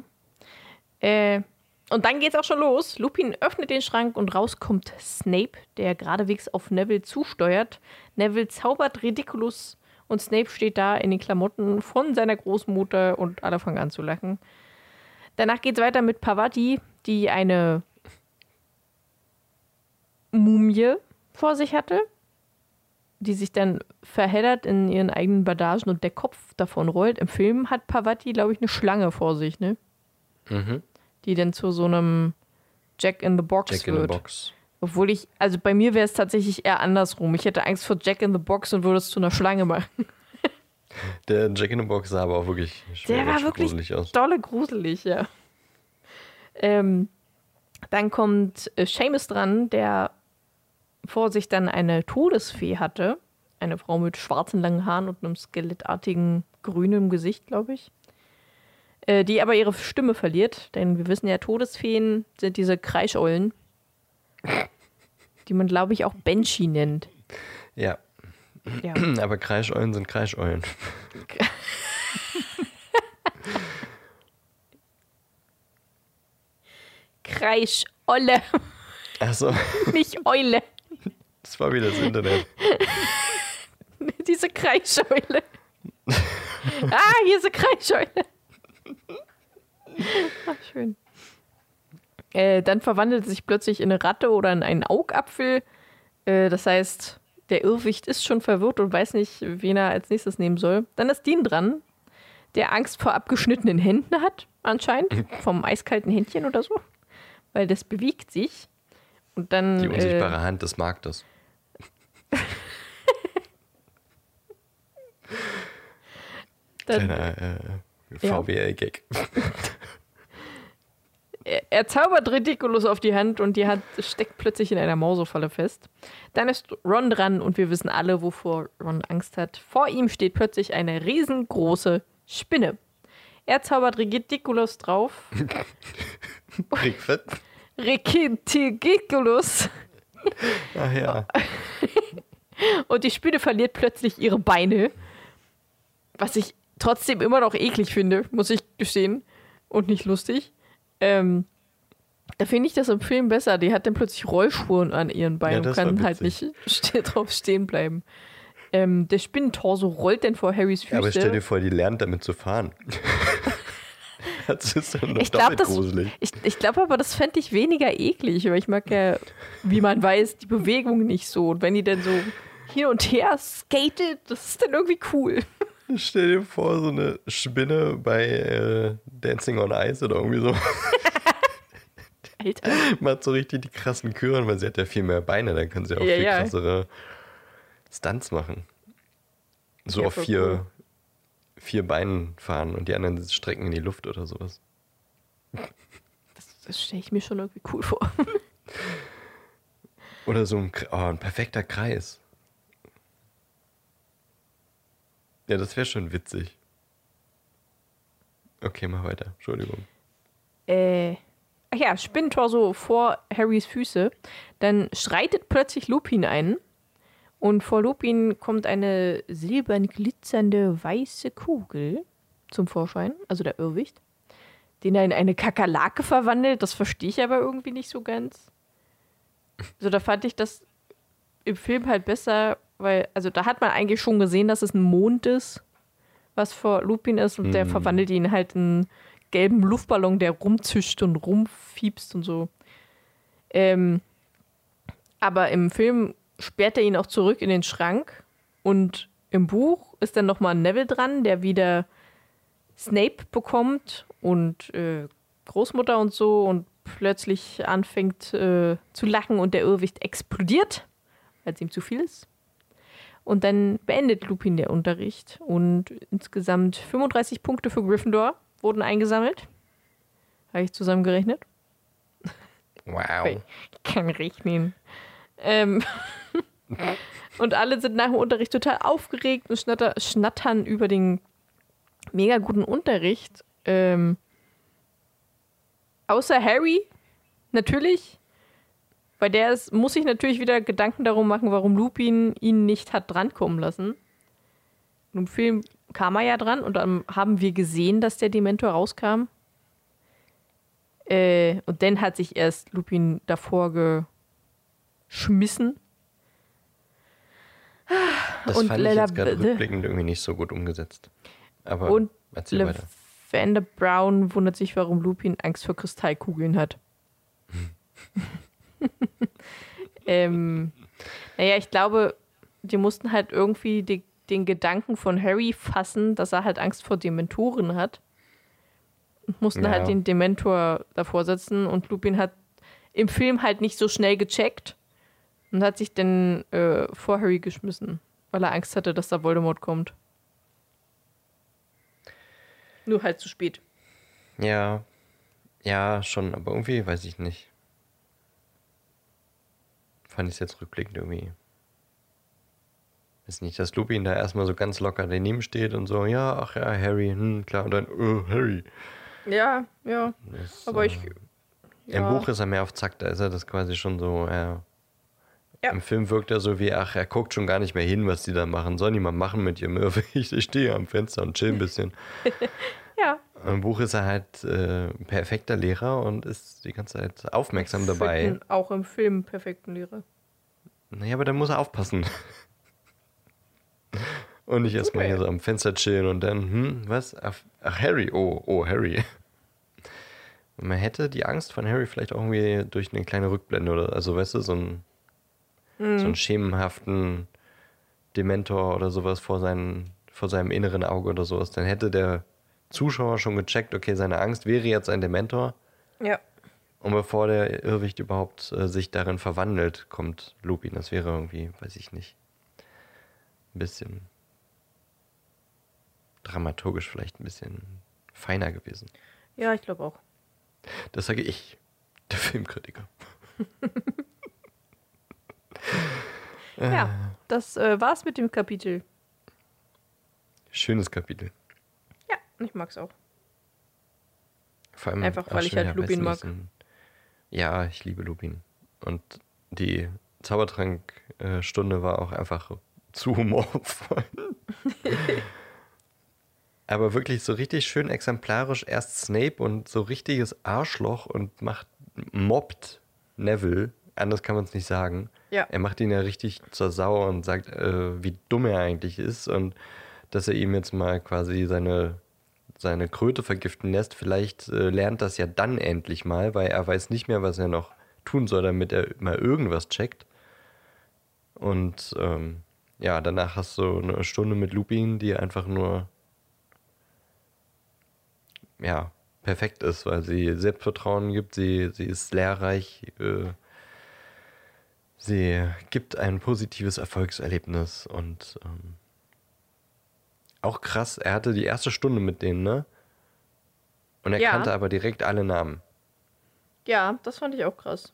Äh, und dann geht's auch schon los. Lupin öffnet den Schrank und raus kommt Snape, der geradewegs auf Neville zusteuert. Neville zaubert Ridiculus und Snape steht da in den Klamotten von seiner Großmutter und alle fangen an zu lachen. Danach geht's weiter mit Pavati, die eine Mumie vor sich hatte, die sich dann verheddert in ihren eigenen Bandagen und der Kopf davon rollt. Im Film hat Pavati, glaube ich, eine Schlange vor sich, ne? Mhm. Die dann zu so einem Jack in the Box Jack in wird. the Box. Obwohl ich, also bei mir wäre es tatsächlich eher andersrum. Ich hätte Angst vor Jack in the Box und würde es zu einer Schlange machen. Der Jack in the Box sah aber auch wirklich Der war wirklich gruselig aus. dolle gruselig, ja. Ähm, dann kommt äh, Seamus dran, der vor sich dann eine Todesfee hatte. Eine Frau mit schwarzen langen Haaren und einem skelettartigen grünen Gesicht, glaube ich. Äh, die aber ihre Stimme verliert, denn wir wissen ja, Todesfeen sind diese Kreischeulen, die man, glaube ich, auch Banshee nennt. Ja, Ja. aber Kreischeulen sind Kreischeulen. Kreischolle, Achso, nicht Eule. das war wieder das Internet. Diese Kreischeule. ah, hier ist eine Kreischeule. Ach, schön. Äh, dann verwandelt es sich plötzlich in eine Ratte oder in einen Augapfel. Äh, das heißt, der Irrwicht ist schon verwirrt und weiß nicht, wen er als nächstes nehmen soll. Dann ist Dean dran, der Angst vor abgeschnittenen Händen hat. anscheinend vom eiskalten Händchen oder so, weil das bewegt sich. Und dann. Die unsichtbare äh, Hand des Marktes. dann, Kleiner äh. VWL-Gag. er, er zaubert Ridiculous auf die Hand und die Hand steckt plötzlich in einer Mausefalle fest. Dann ist Ron dran und wir wissen alle, wovor Ron Angst hat. Vor ihm steht plötzlich eine riesengroße Spinne. Er zaubert Ridiculous drauf. Rickfett. Ridiculous. Ach ja. Und die Spinne verliert plötzlich ihre Beine. Was ich trotzdem immer noch eklig finde, muss ich gestehen. Und nicht lustig. Ähm, da finde ich das im Film besser. Die hat dann plötzlich Rollspuren an ihren Ja, Beinen und das war kann halt nicht ste drauf stehen bleiben. Ähm, der Spinnentorso rollt dann vor Harrys Füße. Ja, aber stell dir vor, die lernt damit zu fahren. das ist dann noch ich glaube, das. gruselig. Ich, ich glaube aber, das fände ich weniger eklig, weil ich mag ja, wie man weiß, die Bewegung nicht so. Und wenn die dann so hin und her skatet, das ist dann irgendwie cool. Stell dir vor, so eine Spinne bei äh, Dancing on Ice oder irgendwie so. Alter. Macht so richtig die krassen Küren, weil sie hat ja viel mehr Beine, dann kann sie auch Ja, viel ja. krassere Stunts machen. So Ja, auf vier, cool. vier Beinen fahren und die anderen strecken in die Luft oder sowas. Das, das stelle ich mir schon irgendwie cool vor. Oder so ein, oh, ein perfekter Kreis. Ja, das wäre schon witzig. Okay, mach weiter. Entschuldigung. Äh, ach ja, Spinnentorso vor Harrys Füße. Dann schreitet plötzlich Lupin ein. Und vor Lupin kommt eine silbern glitzernde weiße Kugel zum Vorschein, also der Irrwicht, den er in eine Kakerlake verwandelt. Das verstehe ich aber irgendwie nicht so ganz. So, da fand ich das im Film halt besser, weil, also da hat man eigentlich schon gesehen, dass es ein Mond ist, was vor Lupin ist, und der Mhm. verwandelt ihn halt in einen gelben Luftballon, der rumzischt und rumfiebst und so. Ähm, aber im Film sperrt er ihn auch zurück in den Schrank und im Buch ist dann nochmal Neville dran, der wieder Snape bekommt und äh, Großmutter und so und plötzlich anfängt äh, zu lachen und der Irrwicht explodiert, weil es ihm zu viel ist. Und dann beendet Lupin der Unterricht und insgesamt 35 Punkte für Gryffindor wurden eingesammelt. Habe ich zusammengerechnet. Wow. Ich kann rechnen. Ähm und alle sind nach dem Unterricht total aufgeregt und schnatter, schnattern über den mega guten Unterricht. Ähm außer Harry, natürlich. Weil der ist, muss sich natürlich wieder Gedanken darum machen, warum Lupin ihn nicht hat drankommen lassen. Im Film kam er ja dran und dann haben wir gesehen, dass der Dementor rauskam. Äh, und dann hat sich erst Lupin davor geschmissen. Das Und fand ich Lella jetzt gerade rückblickend irgendwie nicht so gut umgesetzt. Aber Und erzähl weiter. Lavender Brown wundert sich, warum Lupin Angst vor Kristallkugeln hat. ähm, naja, ich glaube, die mussten halt irgendwie die, den Gedanken von Harry fassen, dass er halt Angst vor Dementoren hat. Und mussten Ja. halt den Dementor davor setzen und Lupin hat im Film halt nicht so schnell gecheckt und hat sich dann äh, vor Harry geschmissen, weil er Angst hatte, dass da Voldemort kommt. Nur halt zu spät. Ja, ja, schon, aber irgendwie weiß ich nicht. Fand ich es jetzt rückblickend irgendwie. Ist nicht, dass Lupin da erstmal so ganz locker daneben steht und so, ja, ach ja, Harry, hm, klar, und dann, äh, Harry. Ja, ja. Das, Aber äh, ich. Im ja. Buch ist er mehr auf Zack, da ist er das quasi schon so, ja. Ja. Im Film wirkt er so wie, ach, er guckt schon gar nicht mehr hin, was die da machen. Sollen die mal machen mit ihrem Irrwicht? Ich stehe am Fenster und chill ein bisschen. Ja. Im Buch ist er halt äh, perfekter Lehrer und ist die ganze Zeit aufmerksam dabei. den Auch im Film perfekten Lehrer. Naja, aber dann muss er aufpassen. Und nicht erstmal hier so am Fenster chillen und dann, hm, was? Ach, Harry, oh, oh, Harry. Und man hätte die Angst von Harry vielleicht auch irgendwie durch eine kleine Rückblende oder, also weißt du, so einen, so einen schemenhaften Dementor oder sowas vor, seinen, vor seinem inneren Auge oder sowas, dann hätte der Zuschauer schon gecheckt, okay, seine Angst wäre jetzt ein Dementor. Ja. Und bevor der Irrwicht überhaupt äh, sich darin verwandelt, kommt Lupin. Das wäre irgendwie, weiß ich nicht, ein bisschen dramaturgisch vielleicht ein bisschen feiner gewesen. Ja, ich glaube auch. Das sage ich, der Filmkritiker. Ja, das äh, war's mit dem Kapitel. Schönes Kapitel. Ich mag's auch. Vor allem Einfach, weil ich halt Lupin mag. sind- Ja, ich liebe Lupin. Und die Zaubertrank-Stunde war auch einfach zu humorvoll. Aber wirklich so richtig schön exemplarisch erst Snape und so richtiges Arschloch und macht, mobbt Neville. Anders kann man es nicht sagen. Ja. Er macht ihn ja richtig zur Sau und sagt, äh, wie dumm er eigentlich ist und dass er ihm jetzt mal quasi seine, seine Kröte vergiften lässt. Vielleicht äh, lernt das ja dann endlich mal, weil er weiß nicht mehr, was er noch tun soll, damit er mal irgendwas checkt. Und ähm, ja, danach hast du eine Stunde mit Lupin, die einfach nur ja, perfekt ist, weil sie Selbstvertrauen gibt, sie, sie ist lehrreich, äh, sie gibt ein positives Erfolgserlebnis und ähm, auch krass, er hatte die erste Stunde mit denen, ne? Und er Ja. kannte aber direkt alle Namen. Ja, das fand ich auch krass.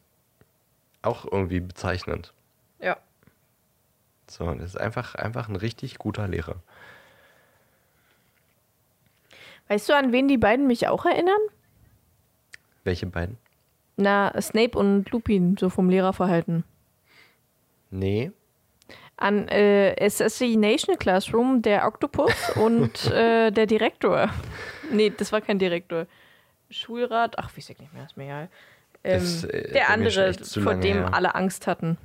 Auch irgendwie bezeichnend. Ja. So, das ist einfach, einfach ein richtig guter Lehrer. Weißt du, an wen die beiden mich auch erinnern? Welche beiden? Na, Snape und Lupin, so vom Lehrerverhalten. Nee. An äh, Assassination Classroom, der Octopus und äh, der Direktor. Nee, das war kein Direktor. Schulrat, ach, weiß ich nicht mehr, ist mir egal. Ähm, Das, äh, der andere, vor dem her. alle Angst hatten.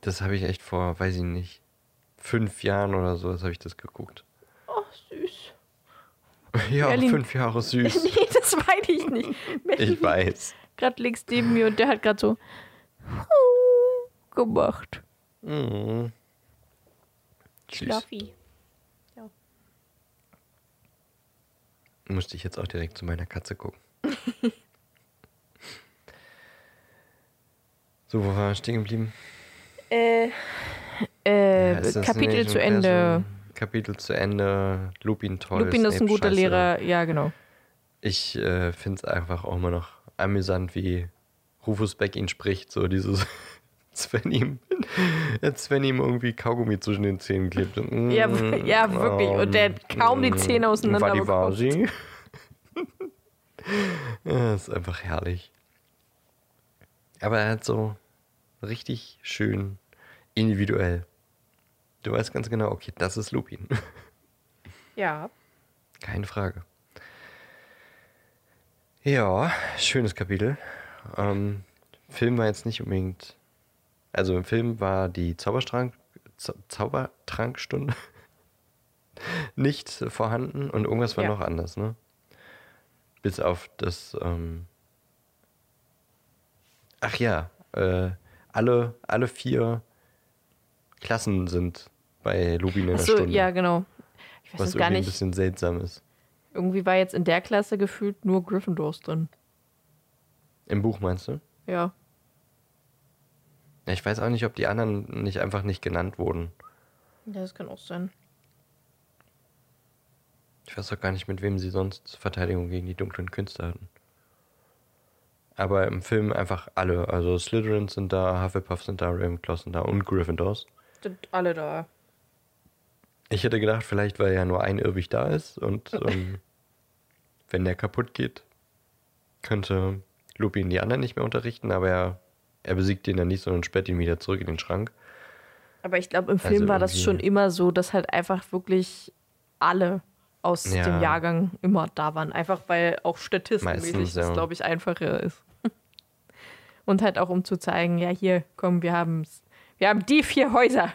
Das habe ich echt vor, weiß ich nicht, fünf Jahren oder so, habe ich das geguckt. Oh, süß. Ja, Merlin- fünf Jahre süß. nee, das weiß ich nicht. Ich weiß. Gerade links neben mir und der hat gerade so gemacht. Mhm. Schlaffi. Musste ich jetzt auch direkt zu meiner Katze gucken. so, wo war ich stehen geblieben? Äh, äh, Ja, Kapitel zu ein Ende. Person? Kapitel zu Ende. Lupin toll. Lupin ist ein Snape guter scheiße. Lehrer, ja, genau. Ich äh, finde es einfach auch immer noch amüsant, wie Rufus Beck ihn spricht. So dieses Sven ihm, Sven ihm irgendwie Kaugummi zwischen den Zähnen klebt. Mm, Ja, w- ja, wirklich. Und der hat kaum die Zähne auseinander Wadiwasi. ja, das ist einfach herrlich. Aber er hat so richtig schön individuell. Du weißt ganz genau, okay, das ist Lupin. Ja. Keine Frage. Ja, schönes Kapitel. Ähm, Film war jetzt nicht unbedingt. Also im Film war die Zaubertrank, Zau Zaubertrankstunde nicht vorhanden und irgendwas war Ja. noch anders, ne? Bis auf das. Ähm Ach ja, äh, alle, alle vier Klassen sind bei Lupin in der Achso, Stunde. ja, genau. Ich weiß was gar irgendwie ein nicht. bisschen seltsam ist. Irgendwie war jetzt in der Klasse gefühlt nur Gryffindors drin. Im Buch meinst du? Ja. Ja, ich weiß auch nicht, ob die anderen nicht einfach nicht genannt wurden. Ja, das kann auch sein. Ich weiß auch gar nicht, mit wem sie sonst Verteidigung gegen die dunklen Künste hatten. Aber im Film einfach alle. Also Slytherins sind da, Hufflepuff sind da, Ravenclaw sind da und Gryffindors. Sind alle da. Ich hätte gedacht, vielleicht weil ja nur ein Irrwig da ist und ähm, wenn der kaputt geht, könnte Lupin die anderen nicht mehr unterrichten, aber er, er besiegt ihn dann nicht, sondern sperrt ihn wieder zurück in den Schrank. Aber ich glaube, im Also Film war das schon immer so, dass halt einfach wirklich alle aus Ja. dem Jahrgang immer da waren. Einfach weil auch statistenmäßig Meistens, das, ja. glaube ich, einfacher ist. Und halt auch um zu zeigen, ja, hier, komm, wir haben's. Wir haben die vier Häuser.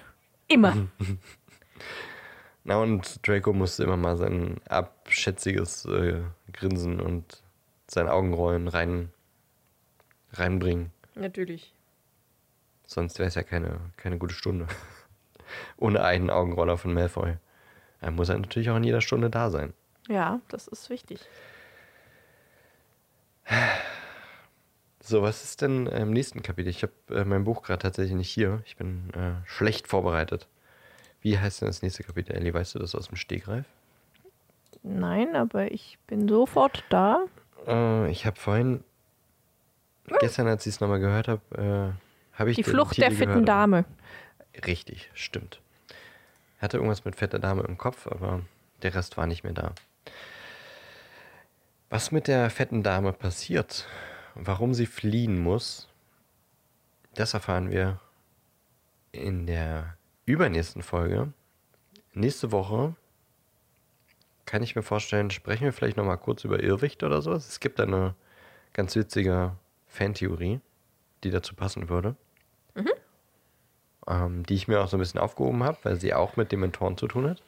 Immer. Na und Draco musste immer mal sein abschätziges äh, Grinsen und sein Augenrollen rein, reinbringen. Natürlich. Sonst wäre es ja keine, keine gute Stunde. Ohne einen Augenroller von Malfoy. Er muss er natürlich auch in jeder Stunde da sein. Ja, das ist wichtig. So, was ist denn im nächsten Kapitel? Ich habe äh, mein Buch gerade tatsächlich nicht hier. Ich bin äh, schlecht vorbereitet. Wie heißt denn das nächste Kapitel, Ellie? Weißt du das aus dem Stegreif? Nein, aber ich bin sofort da. Äh, ich habe vorhin, gestern, als ich es nochmal gehört habe, äh, habe ich Die Flucht der fitten gehört. Dame. Richtig, stimmt. Hatte irgendwas mit fetter Dame im Kopf, aber der Rest war nicht mehr da. Was mit der fetten Dame passiert, warum sie fliehen muss, das erfahren wir in der übernächsten Folge. Nächste Woche kann ich mir vorstellen, sprechen wir vielleicht nochmal kurz über Irrwicht oder sowas. Es gibt da eine ganz witzige Fantheorie, die dazu passen würde. Ähm, die ich mir auch so ein bisschen aufgehoben habe, weil sie auch mit Dementoren zu tun hat.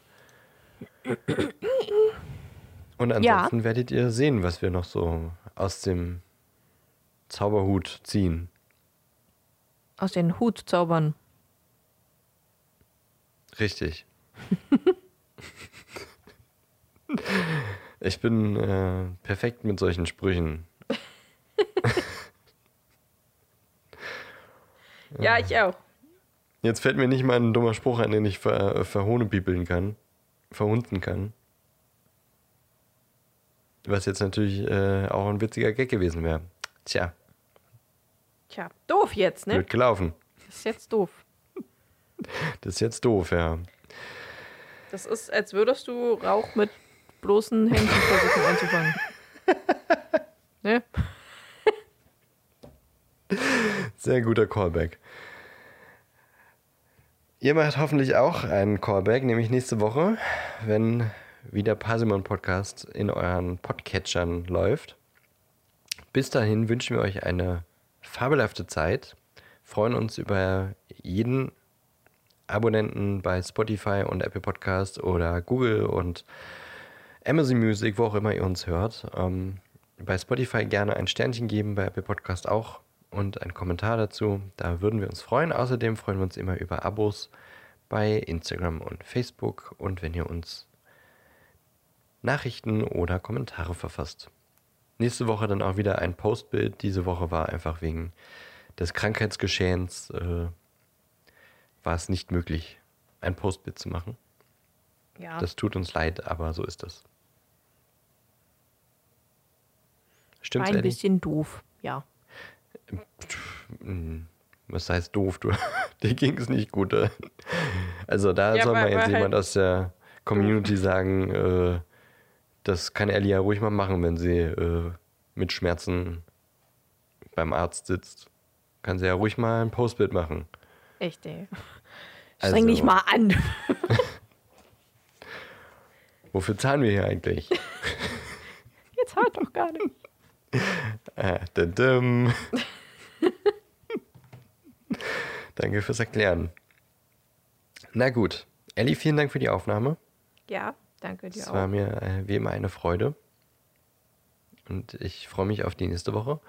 Und ansonsten werdet ihr sehen, was wir noch so aus dem Zauberhut ziehen. Aus den Hut zaubern. Richtig. ich bin äh, perfekt mit solchen Sprüchen. Ja, ich auch. Jetzt fällt mir nicht mal ein dummer Spruch ein, den ich ver verhohnepiepeln kann. Verhunden kann. Was jetzt natürlich äh, auch ein witziger Gag gewesen wäre. Tja, Tja, doof jetzt, ne? blöd gelaufen. Das ist jetzt doof. Das ist jetzt doof, ja. Das ist, als würdest du Rauch mit bloßen Händen versuchen anzufangen. ne? Sehr guter Callback. Ihr macht hoffentlich auch einen Callback, nämlich nächste Woche, wenn wieder Parsimon Podcast in euren Podcatchern läuft. Bis dahin wünschen wir euch eine fabelhafte Zeit, freuen uns über jeden Abonnenten bei Spotify und Apple Podcast oder Google und Amazon Music, wo auch immer ihr uns hört. Ähm, bei Spotify gerne ein Sternchen geben, bei Apple Podcast auch und einen Kommentar dazu. Da würden wir uns freuen. Außerdem freuen wir uns immer über Abos bei Instagram und Facebook und wenn ihr uns Nachrichten oder Kommentare verfasst. Nächste Woche dann auch wieder ein Postbild. Diese Woche war einfach wegen des Krankheitsgeschehens äh, war es nicht möglich, ein Postbild zu machen. Ja. Das tut uns leid, aber so ist das. war Stimmt's, ein Ellie? bisschen doof. Ja. Was heißt doof? Du, dir ging es nicht gut. Also da Ja, soll mal jetzt war jemand halt aus der Community sagen, äh, das kann Ellie ja ruhig mal machen, wenn sie äh, mit Schmerzen beim Arzt sitzt. Kann sie ja ruhig mal ein Postbild machen. Echt, ey. Also- Streng dich mal an. Wofür zahlen wir hier eigentlich? Jetzt halt doch gar nicht. Äh, dadum. Danke fürs Erklären. Na gut. Ellie, vielen Dank für die Aufnahme. Ja, danke dir Es war auch. mir äh, wie immer eine Freude. Und ich freue mich auf die nächste Woche.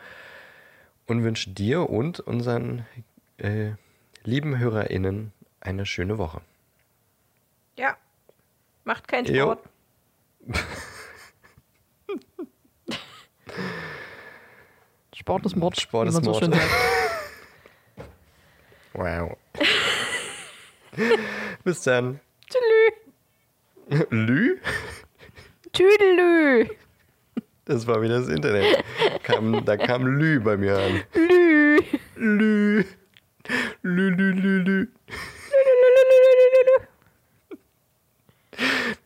Und wünsche dir und unseren äh, lieben HörerInnen eine schöne Woche. Ja. Macht keinen Jo. Sport. Ist Mord. Sport ist so Mord. sagt. Wow. Bis dann. Tschüss. Lü? Tüdelü. Das war wieder das Internet. Kam, da kam Lü bei mir an. Lü. Lü. Lü, lü, lü, lü.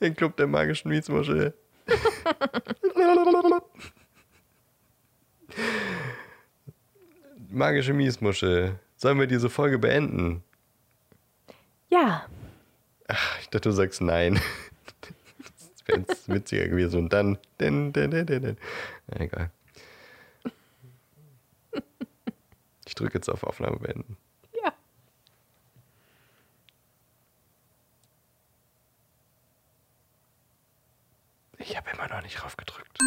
Der Club der magischen Mietsmuschel. Magische Miesmuschel. Sollen wir diese Folge beenden? Ja. Ach, ich dachte, du sagst nein. Das wäre jetzt witziger gewesen. Und dann. Den, den, den. Na, egal. Ich drücke jetzt auf Aufnahme beenden. Ja. Ich habe immer noch nicht drauf gedrückt.